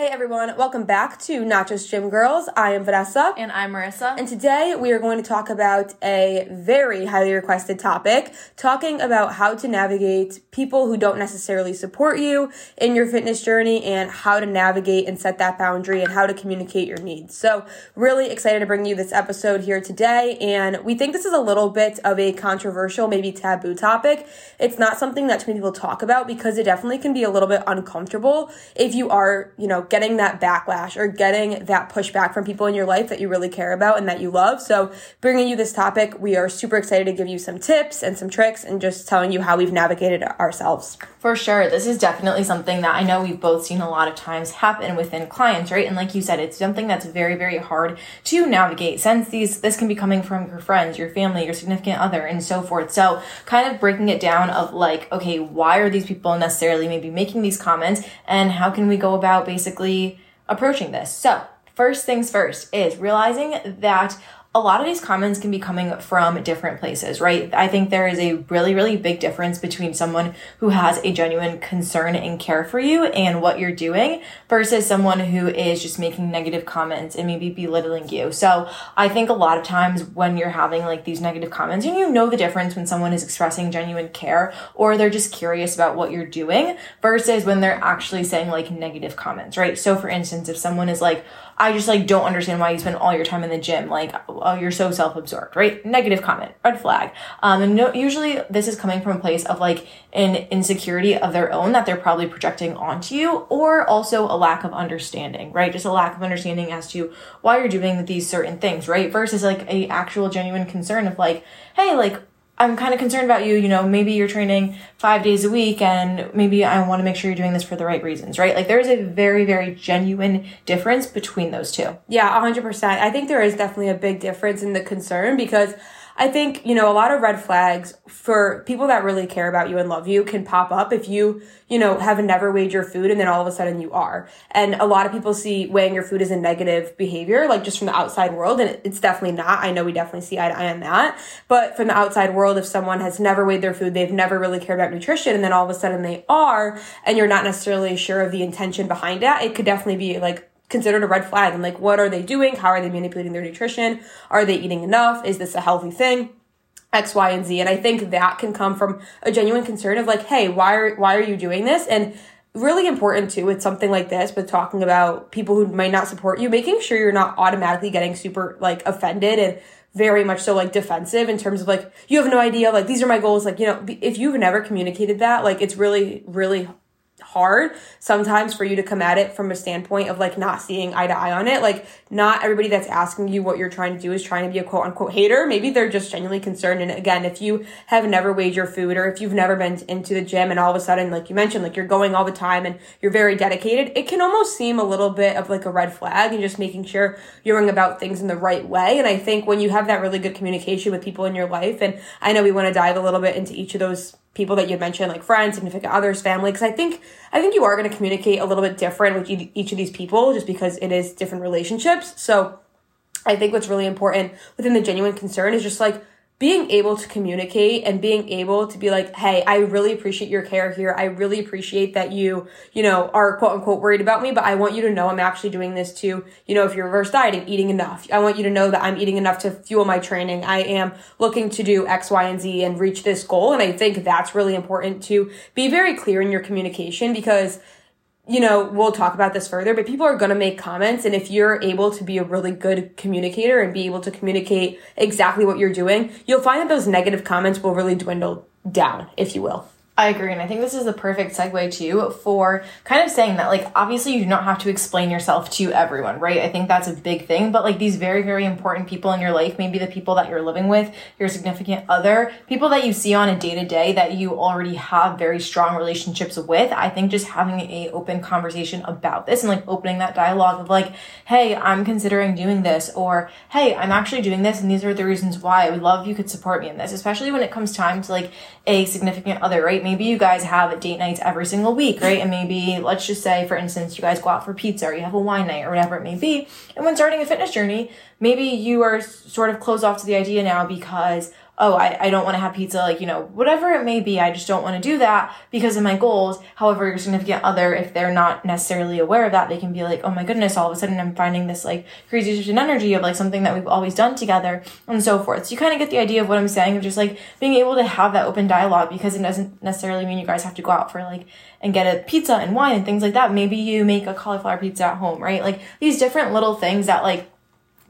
Hey everyone, welcome back to Not Just Gym Girls. I am Vanessa. And I'm Marisa. And today we are going to talk about a very highly requested topic, talking about how to navigate people who don't necessarily support you in your fitness journey and how to navigate and set that boundary and how to communicate your needs. So, really excited to bring you this episode here today. And we think this is a little bit of a controversial, maybe taboo topic. It's not something that too many people talk about because it definitely can be a little bit uncomfortable if you are, you know, getting that backlash or getting that pushback from people in your life that you really care about and that you love. So, bringing you this topic, we are super excited to give you some tips and some tricks and just telling you how we've navigated ourselves. For sure. This is definitely something that I know we've both seen a lot of times happen within clients, right? And like you said, it's something that's very, very hard to navigate since these, this can be coming from your friends, your family, your significant other, and so forth. So, kind of breaking it down of like, okay, why are these people necessarily maybe making these comments and how can we go about basically approaching this. So, first things first is realizing that a lot of these comments can be coming from different places, right? I think there is a really, really big difference between someone who has a genuine concern and care for you and what you're doing versus someone who is just making negative comments and maybe belittling you. So I think a lot of times when you're having like these negative comments and you know the difference when someone is expressing genuine care or they're just curious about what you're doing versus when they're actually saying like negative comments, right? So for instance, if someone is like, I just like don't understand why you spend all your time in the gym. Like, oh, you're so self-absorbed, right? Negative comment, red flag. Um, and no, usually this is coming from a place of like an insecurity of their own that they're probably projecting onto you, or also a lack of understanding, right? Just a lack of understanding as to why you're doing these certain things, right? Versus like a actual genuine concern of like, hey, like I'm kind of concerned about you. You know, maybe you're training five days a week and maybe I want to make sure you're doing this for the right reasons, right? Like there's a very, very genuine difference between those two. Yeah, 100%. I think there is definitely a big difference in the concern because I think, you know, a lot of red flags for people that really care about you and love you can pop up if you, you know, have never weighed your food and then all of a sudden you are. And a lot of people see weighing your food as a negative behavior, like just from the outside world. And it's definitely not. I know we definitely see eye to eye on that. But from the outside world, if someone has never weighed their food, they've never really cared about nutrition, and then all of a sudden they are, and you're not necessarily sure of the intention behind that, it could definitely be like considered a red flag. And like what are they doing? How are they manipulating their nutrition? Are they eating enough? Is this a healthy thing? X, Y, and Z. And I think that can come from a genuine concern of like, hey, why are why are you doing this? And really important too with something like this, but talking about people who might not support you, making sure you're not automatically getting super like offended and very much so like defensive in terms of like you have no idea like these are my goals. Like you know if you've never communicated that like it's really really hard sometimes for you to come at it from a standpoint of like not seeing eye to eye on it. Like, not everybody that's asking you what you're trying to do is trying to be a quote unquote hater. Maybe they're just genuinely concerned. And again, if you have never weighed your food or if you've never been into the gym and all of a sudden, like you mentioned, like you're going all the time and you're very dedicated, it can almost seem a little bit of like a red flag and just making sure you're going about things in the right way. And I think when you have that really good communication with people in your life, and I know we want to dive a little bit into each of those people that you mentioned, like friends, significant others, family, because I think I think you are going to communicate a little bit different with each of these people, just because it is different relationships. So I think what's really important within the genuine concern is just like being able to communicate and being able to be like, hey, I really appreciate your care here. I really appreciate that you, you know, are quote unquote worried about me, but I want you to know I'm actually doing this to, you know, if you're reverse dieting, eating enough. I want you to know that I'm eating enough to fuel my training. I am looking to do X, Y, and Z and reach this goal. And I think that's really important to be very clear in your communication because you know, we'll talk about this further, but people are going to make comments. And if you're able to be a really good communicator and be able to communicate exactly what you're doing, you'll find that those negative comments will really dwindle down, if you will. I agree. And I think this is the perfect segue too for kind of saying that, like, obviously you do not have to explain yourself to everyone, right? I think that's a big thing. But like these very, very important people in your life, maybe the people that you're living with, your significant other, people that you see on a day to day that you already have very strong relationships with, I think just having a open conversation about this and like opening that dialogue of like, hey, I'm considering doing this, or hey, I'm actually doing this and these are the reasons why. I would love if you could support me in this, especially when it comes time to like a significant other, right? Maybe you guys have date nights every single week, right? And maybe let's just say, for instance, you guys go out for pizza or you have a wine night or whatever it may be. And when starting a fitness journey, maybe you are sort of closed off to the idea now because oh, I, I don't want to have pizza, like, you know, whatever it may be, I just don't want to do that because of my goals. However, your significant other, if they're not necessarily aware of that, they can be like, oh my goodness, all of a sudden I'm finding this like crazy shift in energy of like something that we've always done together and so forth. So you kind of get the idea of what I'm saying of just like being able to have that open dialogue because it doesn't necessarily mean you guys have to go out for like and get a pizza and wine and things like that. Maybe you make a cauliflower pizza at home, right? Like these different little things that like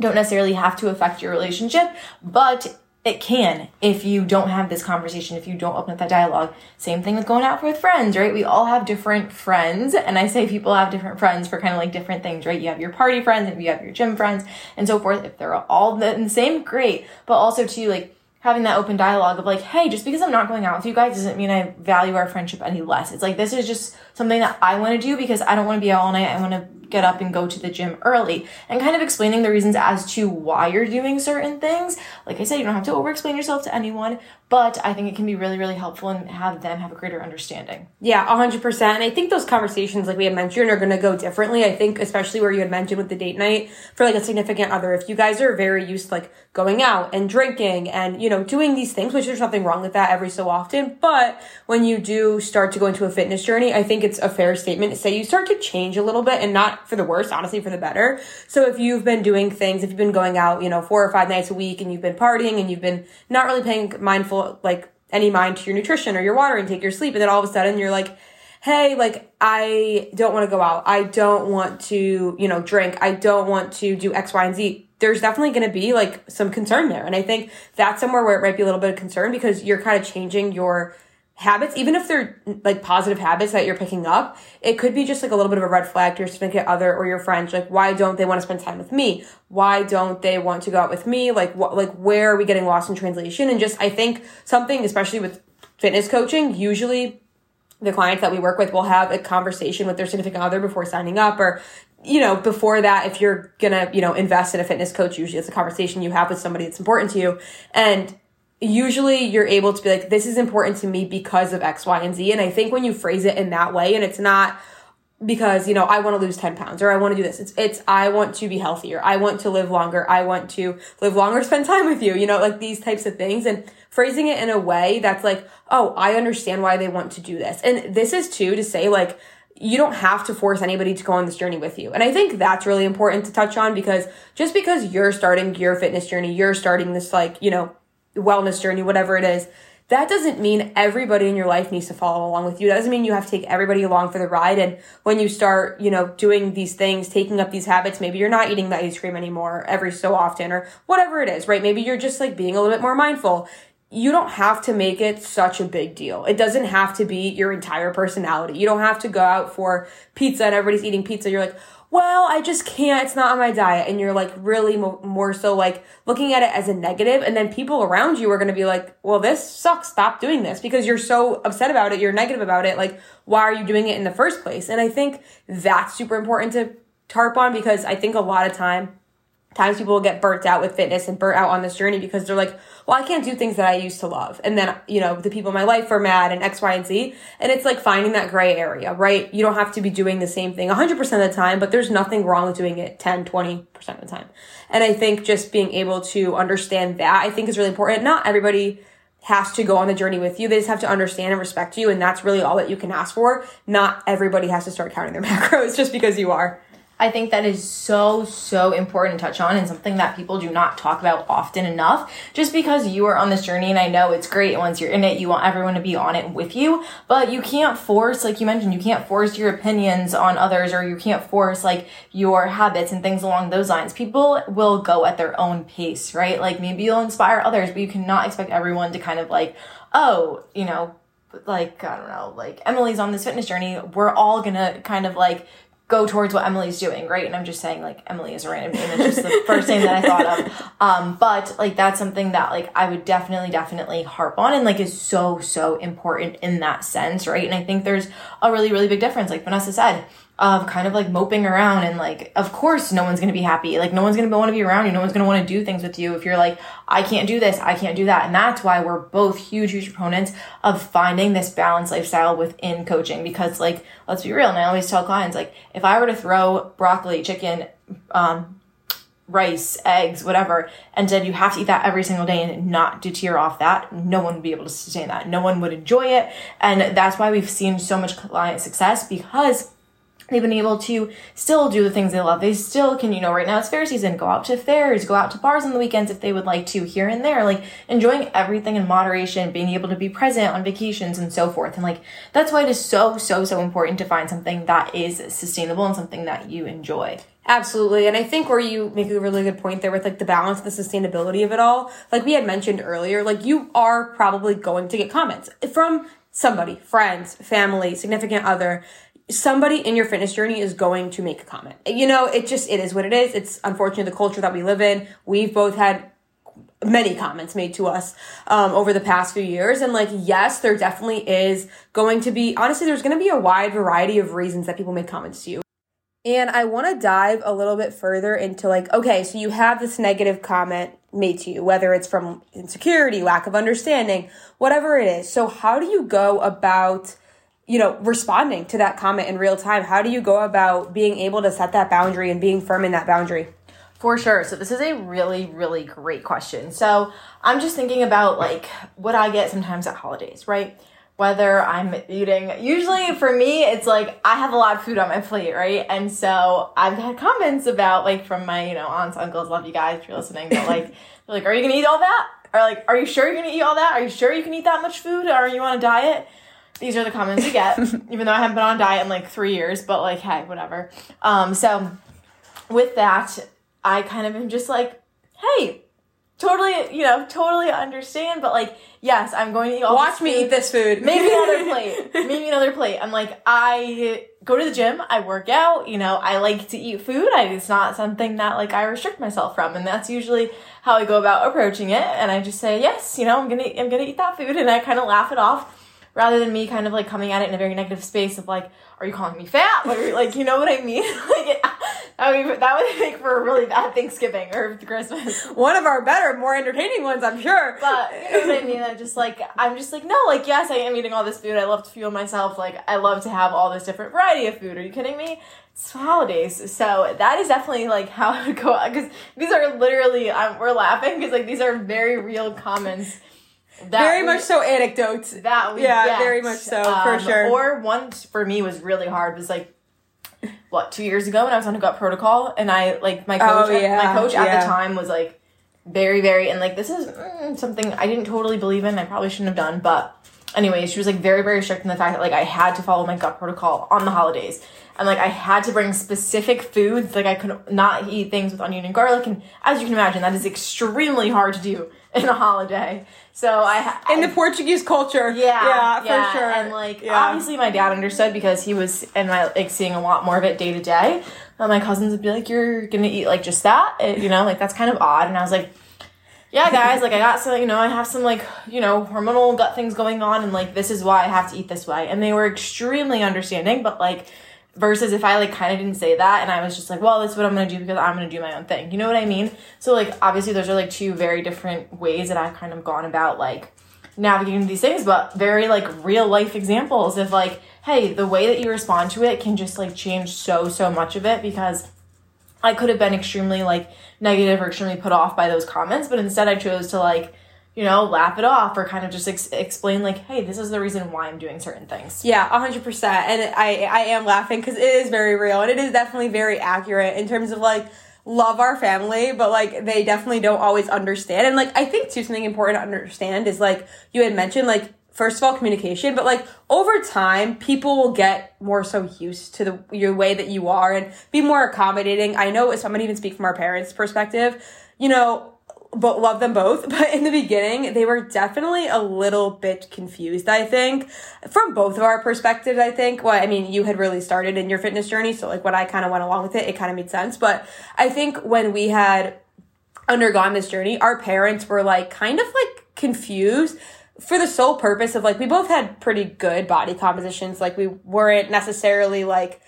don't necessarily have to affect your relationship, but it can if you don't have this conversation, if you don't open up that dialogue. Same thing with going out with friends, right? We all have different friends. And I say people have different friends for kind of like different things, right? You have your party friends and you have your gym friends and so forth. If they're all the same, great. But also too, like, having that open dialogue of like, hey, just because I'm not going out with you guys doesn't mean I value our friendship any less. It's like, this is just something that I want to do because I don't want to be out all night. I want to get up and go to the gym early and kind of explaining the reasons as to why you're doing certain things. Like I said, you don't have to over explain yourself to anyone, but I think it can be really, really helpful and have them have a greater understanding. Yeah, 100%. And I think those conversations, like we had mentioned, are going to go differently. I think, especially where you had mentioned with the date night for like a significant other, if you guys are very used to like going out and drinking and, you know, doing these things, which there's nothing wrong with that every so often. But when you do start to go into a fitness journey, I think it's a fair statement to say you start to change a little bit and not for the worse, honestly, for the better. So if you've been doing things, if you've been going out, you know, four or five nights a week and you've been partying and you've been not really paying mindful, like any mind to your nutrition or your water intake, your sleep, and then all of a sudden you're like, hey, like, I don't want to go out. I don't want to, you know, drink. I don't want to do X, Y, and Z. There's definitely going to be like some concern there. And I think that's somewhere where it might be a little bit of concern because you're kind of changing your habits, even if they're like positive habits that you're picking up, it could be just like a little bit of a red flag to your significant other or your friends. Like, why don't they want to spend time with me? Why don't they want to go out with me? Like, what, like, where are we getting lost in translation? And just, I think something, especially with fitness coaching, usually the clients that we work with will have a conversation with their significant other before signing up or you know, before that, if you're gonna, you know, invest in a fitness coach, usually it's a conversation you have with somebody that's important to you. And usually you're able to be like, this is important to me because of X, Y, and Z. And I think when you phrase it in that way, and it's not because, you know, I want to lose 10 pounds or I want to do this. It's, it's, I want to be healthier. I want to live longer. I want to live longer, spend time with you, you know, like these types of things and phrasing it in a way that's like, oh, I understand why they want to do this. And this is too to say like, you don't have to force anybody to go on this journey with you. And I think that's really important to touch on because just because you're starting your fitness journey, you're starting this like, you know, wellness journey, whatever it is, that doesn't mean everybody in your life needs to follow along with you. That doesn't mean you have to take everybody along for the ride. And when you start, you know, doing these things, taking up these habits, maybe you're not eating the ice cream anymore every so often or whatever it is, right? Maybe you're just like being a little bit more mindful. You don't have to make it such a big deal. It doesn't have to be your entire personality. You don't have to go out for pizza and everybody's eating pizza. You're like, well, I just can't. It's not on my diet. And you're like really mo- more so like looking at it as a negative, And then people around you are going to be like, well, this sucks. Stop doing this because you're so upset about it. You're negative about it. Like, why are you doing it in the first place? And I think that's super important to tarp on because I think a lot of time times people will get burnt out with fitness and burnt out on this journey because they're like, well, I can't do things that I used to love. And then, you know, the people in my life are mad and X, Y, and Z. And it's like finding that gray area, right? You don't have to be doing the same thing 100% of the time, but there's nothing wrong with doing it 10, 20% of the time. And I think just being able to understand that, I think is really important. Not everybody has to go on the journey with you. They just have to understand and respect you. And that's really all that you can ask for. Not everybody has to start counting their macros just because you are. I think that is so, so important to touch on and something that people do not talk about often enough. Just because you are on this journey and I know it's great once you're in it, you want everyone to be on it with you, but you can't force, like you mentioned, you can't force your opinions on others or you can't force like your habits and things along those lines. People will go at their own pace, right? Like maybe you'll inspire others, but you cannot expect everyone to kind of like, oh, you know, like I don't know, like Emily's on this fitness journey, we're all gonna kind of like go towards what Emily's doing, right? And I'm just saying like Emily is a random name. It's just the first name that I thought of. Um, but like that's something that like I would definitely, definitely harp on and like is so, so important in that sense, right? And I think there's a really, really big difference. Like Vanessa said, of kind of like moping around and like of course no one's going to be happy like no one's going to want to be around you no one's going to want to do things with you if you're like i can't do this i can't do that and that's why we're both huge huge proponents of finding this balanced lifestyle within coaching because like let's be real and i always tell clients like if i were to throw broccoli chicken um rice, eggs, whatever, and said you have to eat that every single day and not deter off that, no one would be able to sustain that. No one would enjoy it. And that's why we've seen so much client success because they've been able to still do the things they love. They still can, you know, right now it's fair season, go out to fairs, go out to bars on the weekends if they would like to, here and there, like enjoying everything in moderation, being able to be present on vacations and so forth. And like, that's why it is so, so, so important to find something that is sustainable and something that you enjoy. Absolutely. And I think where you make a really good point there with like the balance, the sustainability of it all, like we had mentioned earlier, like you are probably going to get comments from somebody, friends, family, significant other somebody in your fitness journey is going to make a comment. You know, it just it is what it is. It's unfortunately the culture that we live in. We've both had many comments made to us um, over the past few years and like yes there definitely is going to be honestly there's going to be a wide variety of reasons that people make comments to you and i want to dive a little bit further into like okay so you have this negative comment made to you whether it's from insecurity lack of understanding whatever it is so how do you go about you know, responding to that comment in real time? How do you go about being able to set that boundary and being firm in that boundary? For sure. So this is a really, really great question. So I'm just thinking about like what I get sometimes at holidays, right? Whether I'm eating, usually for me, it's like I have a lot of food on my plate, right? And so I've had comments about like from my, you know, aunts, uncles, love you guys if you're listening, but like, they're like, are you gonna eat all that? Or like, are you sure you're gonna eat all that? Are you sure you can eat that much food? Or are you on a diet? These are the comments you get, even though I haven't been on diet in like three years, but like, hey, whatever. Um, so with that, I kind of am just like, hey, totally, you know, totally understand, but like, yes, I'm going to eat all Watch me eat this food. Maybe another plate. Maybe another plate. I'm like, I go to the gym, I work out, you know, I like to eat food. I, it's not something that like I restrict myself from. And that's usually how I go about approaching it. And I just say, yes, you know, I'm gonna, I'm gonna eat that food. And I kind of laugh it off rather than me kind of like coming at it in a very negative space of like, are you calling me fat? Or like, you know what I mean? like, that would, that would make for a really bad Thanksgiving or Christmas. One of our better, more entertaining ones, I'm sure. But you know what I mean? I'm just like, I'm just like, no, like, yes, I am eating all this food. I love to fuel myself. Like, I love to have all this different variety of food. Are you kidding me? It's holidays, so that is definitely like how would go. Because these are literally, um, we're laughing because like these are very real comments very much so anecdotes. That we yeah, get. very much so um, for sure. Or one for me was really hard was like what two years ago when I was on a gut protocol and I like my coach oh, yeah, my coach yeah. at the time was like very very and like this is mm, something I didn't totally believe in I probably shouldn't have done but anyway she was like very very strict in the fact that like I had to follow my gut protocol on the holidays and like I had to bring specific foods like I could not eat things with onion and garlic and as you can imagine that is extremely hard to do in a holiday so I in the Portuguese culture, yeah, yeah, yeah. for sure. And like yeah. obviously, my dad understood because he was and my like seeing a lot more of it day to day. My cousins would be like, "You're gonna eat like just that," eh, you know, like that's kind of odd. And I was like, "Yeah, guys, like I got some, you know, I have some like you know hormonal gut things going on, and like this is why I have to eat this way." And they were extremely understanding, but like versus if I like kind of didn't say that and I was just like, well, that's what I'm gonna do because I'm gonna do my own thing. You know what I mean? So like obviously those are like two very different ways that I've kind of gone about like navigating these things, but very like real life examples of like, hey, the way that you respond to it can just like change so so much of it because I could have been extremely like negative or extremely put off by those comments, but instead I chose to like you know, laugh it off or kind of just ex- explain like, hey, this is the reason why I'm doing certain things. Yeah, 100%. And I I am laughing cuz it is very real and it is definitely very accurate in terms of like love our family, but like they definitely don't always understand. And like I think too something important to understand is like you had mentioned like first of all communication, but like over time people will get more so used to the your way that you are and be more accommodating. I know if somebody even speak from our parents' perspective, you know, but love them both. But in the beginning, they were definitely a little bit confused, I think, from both of our perspectives, I think. Well, I mean, you had really started in your fitness journey, so like when I kind of went along with it, it kind of made sense. But I think when we had undergone this journey, our parents were like kind of like confused for the sole purpose of like we both had pretty good body compositions. Like we weren't necessarily like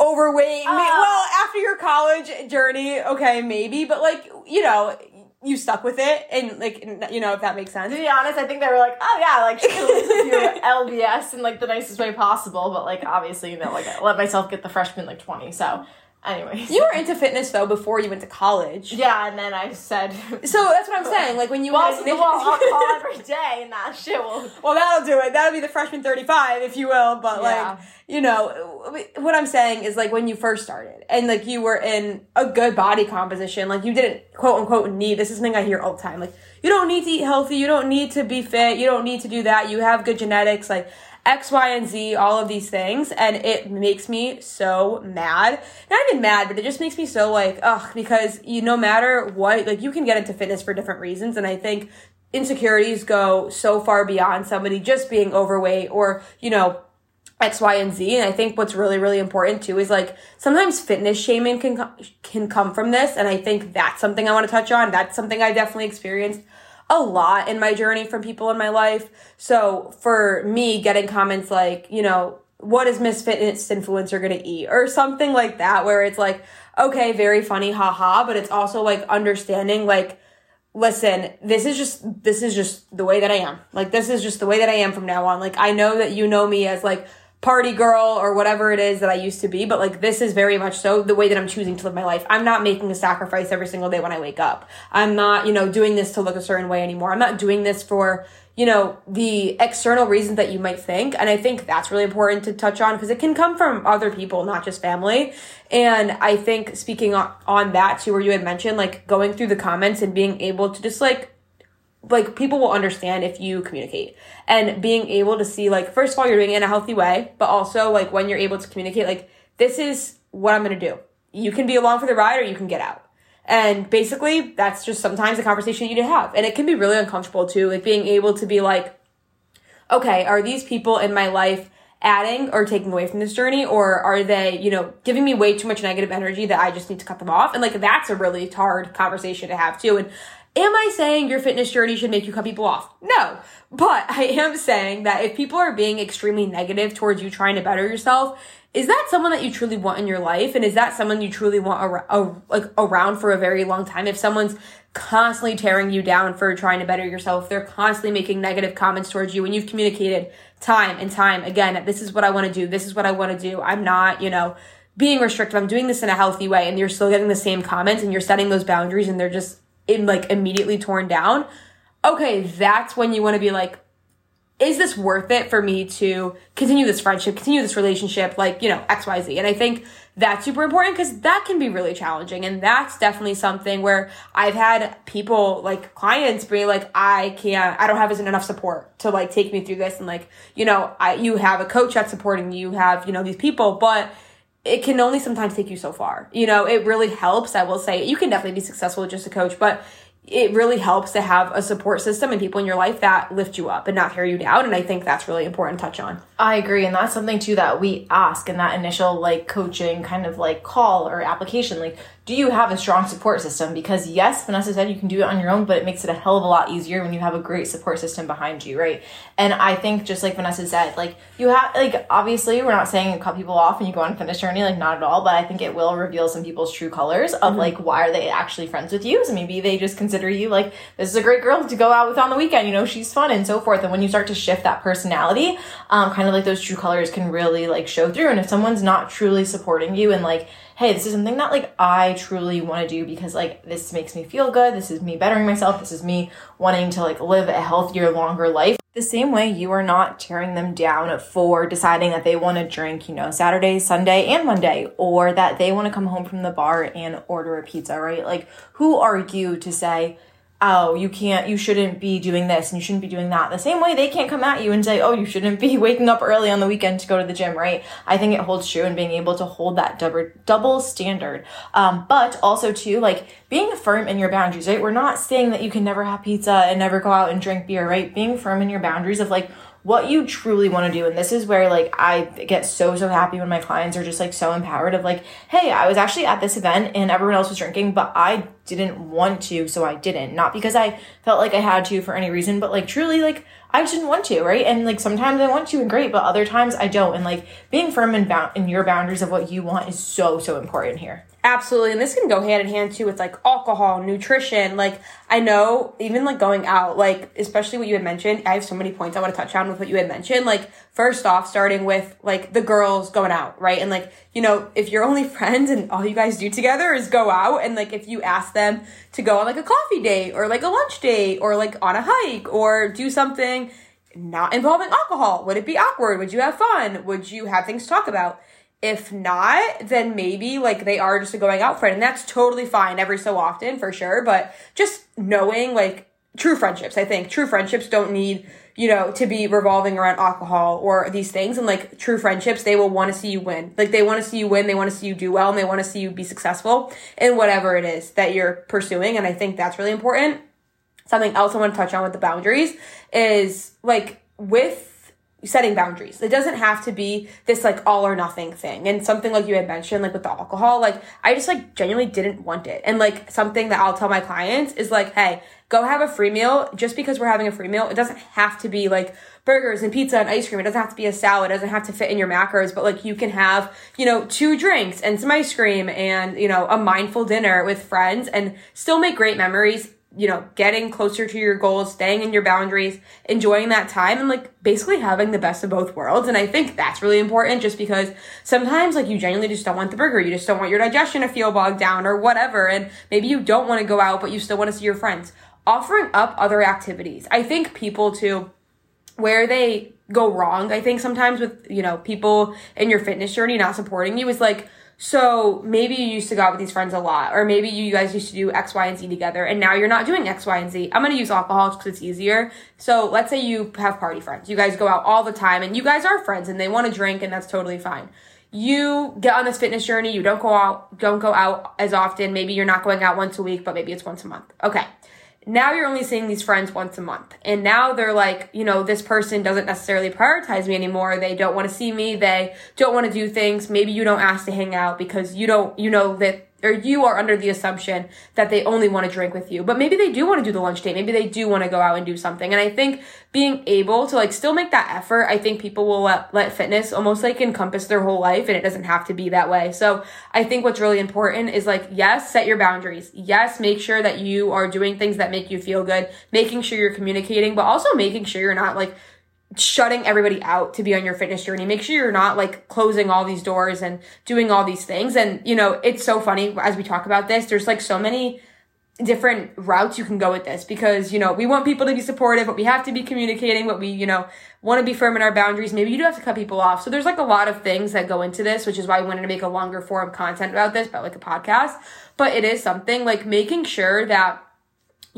overweight. Uh, well, after your college journey, okay, maybe, but like, you know, you stuck with it and like you know if that makes sense. To be honest, I think they were like, oh yeah, like gonna LDS in like the nicest way possible, but like obviously you know like I let myself get the freshman like twenty, so Anyways. You were into fitness though before you went to college. Yeah, and then I said. So that's what I'm saying. Like when you had so, well, alcohol every day, and that shit will. well, that'll do it. That'll be the freshman 35, if you will. But Yeah. like, you know, what I'm saying is like when you first started and like you were in a good body composition, like you didn't quote unquote need. This is something I hear all the time. Like you don't need to eat healthy. You don't need to be fit. You don't need to do that. You have good genetics. Like. X, Y, and Z, all of these things, and it makes me so mad. Not even mad, but it just makes me so like, ugh, because you no matter what, like you can get into fitness for different reasons, and I think insecurities go so far beyond somebody just being overweight or, you know, X, Y, and Z. And I think what's really, really important too is like sometimes fitness shaming can can come from this, and I think that's something I want to touch on. That's something I definitely experienced a lot in my journey from people in my life. So for me, getting comments like, you know, what is Miss Fitness influencer gonna eat or something like that, where it's like, okay, very funny, haha, but it's also like understanding like listen, this is just this is just the way that I am. Like this is just the way that I am from now on. Like I know that you know me as like party girl or whatever it is that I used to be, but like this is very much so the way that I'm choosing to live my life. I'm not making a sacrifice every single day when I wake up. I'm not, you know, doing this to look a certain way anymore. I'm not doing this for you know, the external reasons that you might think. And I think that's really important to touch on because it can come from other people, not just family. And I think speaking on, on that too, where you had mentioned like going through the comments and being able to just like, like people will understand if you communicate and being able to see like, first of all, you're doing it in a healthy way, but also like when you're able to communicate, like, this is what I'm going to do. You can be along for the ride or you can get out. And basically, that's just sometimes a conversation you need to have. And it can be really uncomfortable too, like being able to be like, okay, are these people in my life adding or taking away from this journey? Or are they, you know, giving me way too much negative energy that I just need to cut them off? And like, that's a really hard conversation to have too. And am I saying your fitness journey should make you cut people off? No. But I am saying that if people are being extremely negative towards you trying to better yourself, is that someone that you truly want in your life and is that someone you truly want ar- a, like around for a very long time if someone's constantly tearing you down for trying to better yourself they're constantly making negative comments towards you and you've communicated time and time again this is what i want to do this is what i want to do i'm not you know being restrictive i'm doing this in a healthy way and you're still getting the same comments and you're setting those boundaries and they're just in like immediately torn down okay that's when you want to be like is this worth it for me to continue this friendship, continue this relationship, like, you know, XYZ? And I think that's super important because that can be really challenging. And that's definitely something where I've had people, like clients, be like, I can't, I don't have enough support to like take me through this. And like, you know, I, you have a coach that's supporting you, you have, you know, these people, but it can only sometimes take you so far. You know, it really helps. I will say you can definitely be successful with just a coach, but it really helps to have a support system and people in your life that lift you up and not tear you down. And I think that's really important to touch on. I agree, and that's something too that we ask in that initial like coaching kind of like call or application. Like, do you have a strong support system? Because yes, Vanessa said you can do it on your own, but it makes it a hell of a lot easier when you have a great support system behind you, right? And I think just like Vanessa said, like you have like obviously we're not saying you cut people off and you go on a fitness journey, like not at all, but I think it will reveal some people's true colors of like why are they actually friends with you? So maybe they just consider you like this is a great girl to go out with on the weekend, you know, she's fun and so forth. And when you start to shift that personality, um, kind of like those true colors can really like show through. And if someone's not truly supporting you and like, hey, this is something that like I truly want to do because like this makes me feel good. This is me bettering myself. This is me wanting to like live a healthier, longer life. The same way you are not tearing them down for deciding that they want to drink, you know, Saturday, Sunday, and Monday, or that they want to come home from the bar and order a pizza, right? Like, who are you to say, oh, you can't, you shouldn't be doing this and you shouldn't be doing that. The same way they can't come at you and say, oh, you shouldn't be waking up early on the weekend to go to the gym, right? I think it holds true in being able to hold that double, double standard. Um, but also too, like being firm in your boundaries, right? We're not saying that you can never have pizza and never go out and drink beer, right? Being firm in your boundaries of like, what you truly want to do. And this is where like i get so so happy when my clients are just like so empowered of like hey i was actually at this event and everyone else was drinking but i didn't want to so i didn't. Not because i felt like i had to for any reason but like truly like i just didn't want to right? And like sometimes i want to and great but other times i don't. And like being firm and bound in your boundaries of what you want is so so important here Absolutely. And this can go hand in hand too with like alcohol, nutrition. Like, I know even like going out, like, especially what you had mentioned, I have so many points I want to touch on with what you had mentioned. Like, first off, starting with like the girls going out, right? And like, you know, if you're only friends and all you guys do together is go out, and like if you ask them to go on like a coffee date or like a lunch date or like on a hike or do something not involving alcohol, would it be awkward? Would you have fun? Would you have things to talk about? If not, then maybe like they are just a going out friend, and that's totally fine every so often for sure. But just knowing like true friendships, I think true friendships don't need you know to be revolving around alcohol or these things. And like true friendships, they will want to see you win. Like they want to see you win, they want to see you do well, and they want to see you be successful in whatever it is that you're pursuing. And I think that's really important. Something else I want to touch on with the boundaries is like with setting boundaries. It doesn't have to be this like all or nothing thing. And something like you had mentioned, like with the alcohol, like I just like genuinely didn't want it. And like something that I'll tell my clients is like, hey, go have a free meal. Just because we're having a free meal, it doesn't have to be like burgers and pizza and ice cream. It doesn't have to be a salad. It doesn't have to fit in your macros, but like you can have, you know, two drinks and some ice cream and, you know, a mindful dinner with friends and still make great memories you know, getting closer to your goals, staying in your boundaries, enjoying that time, and like basically having the best of both worlds. And I think that's really important just because sometimes like you genuinely just don't want the burger. You just don't want your digestion to feel bogged down or whatever. And maybe you don't want to go out, but you still want to see your friends. Offering up other activities. I think people too, where they go wrong, I think sometimes with, you know, people in your fitness journey not supporting you is like, so maybe you used to go out with these friends a lot, or maybe you guys used to do X, Y, and Z together, and now you're not doing X, Y, and Z. I'm gonna use alcohol because it's easier. So let's say you have party friends. You guys go out all the time, and you guys are friends, and they want to drink, and that's totally fine. You get on this fitness journey. You don't go out, don't go out as often. Maybe you're not going out once a week, but maybe it's once a month. Okay now you're only seeing these friends once a month. And now they're like, you know, this person doesn't necessarily prioritize me anymore. They don't want to see me. They don't want to do things. Maybe you don't ask to hang out because you don't, you know, that or you are under the assumption that they only want to drink with you. But maybe they do want to do the lunch date. Maybe they do want to go out and do something. And I think being able to like still make that effort, I think people will let, let fitness almost like encompass their whole life and it doesn't have to be that way. So I think what's really important is like, yes, set your boundaries. Yes, make sure that you are doing things that make you feel good, making sure you're communicating, but also making sure you're not like shutting everybody out to be on your fitness journey. Make sure you're not like closing all these doors and doing all these things. And, you know, it's so funny as we talk about this, there's like so many different routes you can go with this because, you know, we want people to be supportive, but we have to be communicating what we, you know, want to be firm in our boundaries. Maybe you do have to cut people off. So there's like a lot of things that go into this, which is why I wanted to make a longer form content about this, about like a podcast. But it is something like making sure that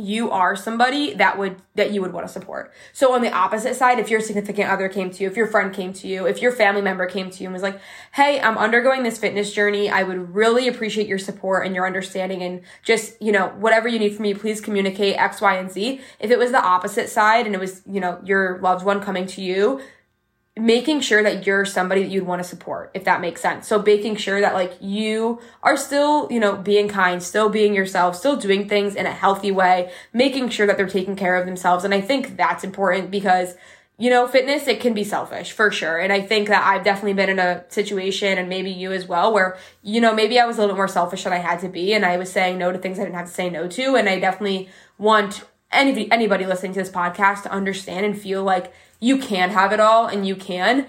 you are somebody that would that you would want to support. So on the opposite side, if your significant other came to you, if your friend came to you, if your family member came to you and was like, "Hey, I'm undergoing this fitness journey. I would really appreciate your support and your understanding and just, you know, whatever you need from me, please communicate X, Y, and Z." If it was the opposite side and it was, you know, your loved one coming to you, making sure that you're somebody that you'd want to support, if that makes sense. So making sure that like you are still, you know, being kind, still being yourself, still doing things in a healthy way, making sure that they're taking care of themselves. And I think that's important because you know, fitness, it can be selfish for sure. And I think that I've definitely been in a situation and maybe you as well where, you know, maybe I was a little bit more selfish than I had to be and I was saying no to things I didn't have to say no to. And I definitely want any, anybody listening to this podcast to understand and feel like you can have it all and you can.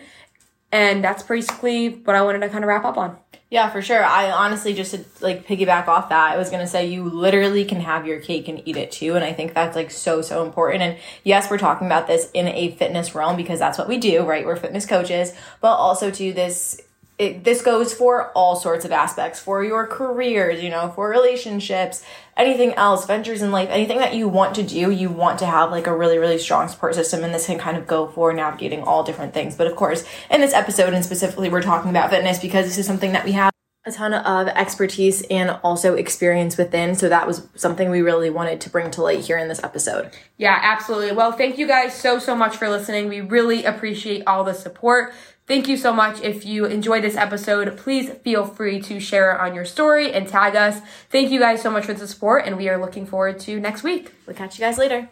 And that's basically what I wanted to kind of wrap up on. Yeah, for sure. I honestly just to, like piggyback off that, I was going to say you literally can have your cake and eat it too. And I think that's like so, so important. And yes, we're talking about this in a fitness realm because that's what we do, right? We're fitness coaches, but also to this it, this goes for all sorts of aspects for your careers, you know, for relationships, anything else, ventures in life, anything that you want to do, you want to have like a really, really strong support system. And this can kind of go for navigating all different things. But of course, in this episode and specifically, we're talking about fitness because this is something that we have a ton of expertise and also experience within. So that was something we really wanted to bring to light here in this episode. Yeah, absolutely. Well, thank you guys so, so much for listening. We really appreciate all the support. Thank you so much. If you enjoyed this episode, please feel free to share it on your story and tag us. Thank you guys so much for the support, and we are looking forward to next week. We'll catch you guys later.